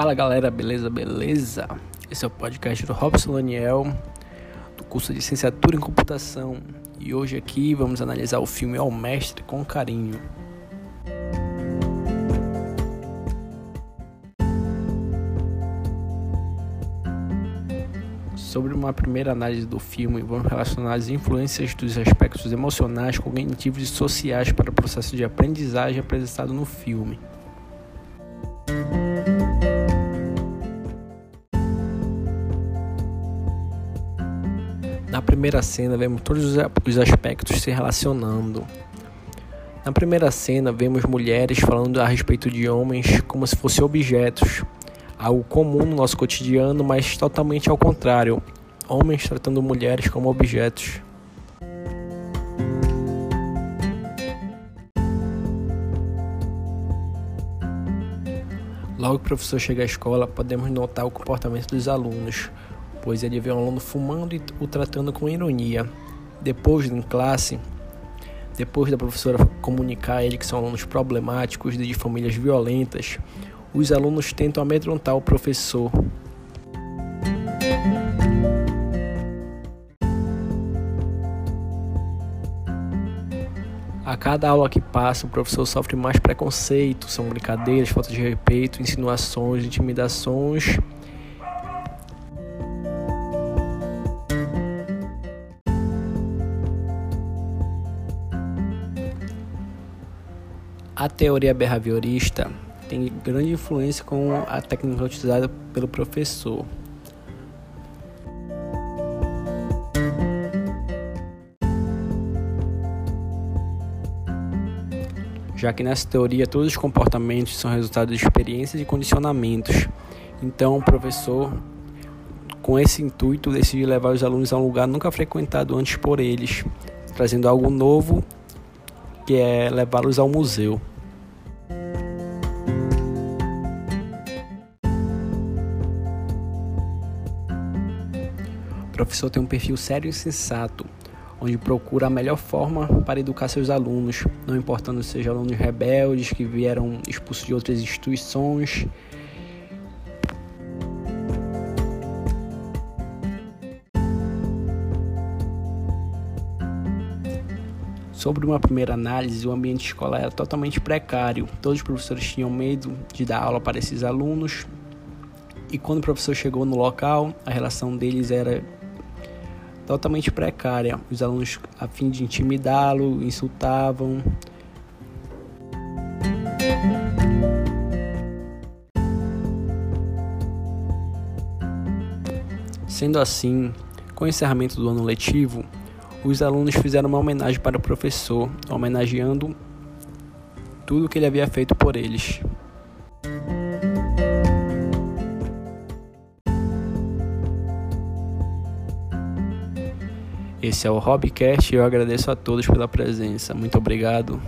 Fala galera, beleza, beleza? Esse é o podcast do Robson Daniel, do curso de Licenciatura em Computação. E hoje aqui vamos analisar o filme Ao Mestre com Carinho. Sobre uma primeira análise do filme, vamos relacionar as influências dos aspectos emocionais, cognitivos e sociais para o processo de aprendizagem apresentado no filme. Na primeira cena, vemos todos os aspectos se relacionando. Na primeira cena, vemos mulheres falando a respeito de homens como se fossem objetos, algo comum no nosso cotidiano, mas totalmente ao contrário: homens tratando mulheres como objetos. Logo que o professor chega à escola, podemos notar o comportamento dos alunos pois ele vê um aluno fumando e o tratando com ironia. Depois, em classe, depois da professora comunicar a ele que são alunos problemáticos de famílias violentas, os alunos tentam amedrontar o professor. A cada aula que passa, o professor sofre mais preconceito, são brincadeiras, falta de respeito, insinuações, intimidações A teoria behaviorista tem grande influência com a técnica utilizada pelo professor. Já que nessa teoria todos os comportamentos são resultado de experiências e condicionamentos. Então, o professor, com esse intuito, decide levar os alunos a um lugar nunca frequentado antes por eles, trazendo algo novo, que é levá-los ao museu. Professor tem um perfil sério e sensato, onde procura a melhor forma para educar seus alunos, não importando se sejam alunos rebeldes que vieram expulsos de outras instituições. Sobre uma primeira análise, o ambiente escolar era totalmente precário. Todos os professores tinham medo de dar aula para esses alunos. E quando o professor chegou no local, a relação deles era totalmente precária. Os alunos, a fim de intimidá-lo, insultavam. Sendo assim, com o encerramento do ano letivo, os alunos fizeram uma homenagem para o professor, homenageando tudo o que ele havia feito por eles. Esse é o Hobbycast e eu agradeço a todos pela presença. Muito obrigado.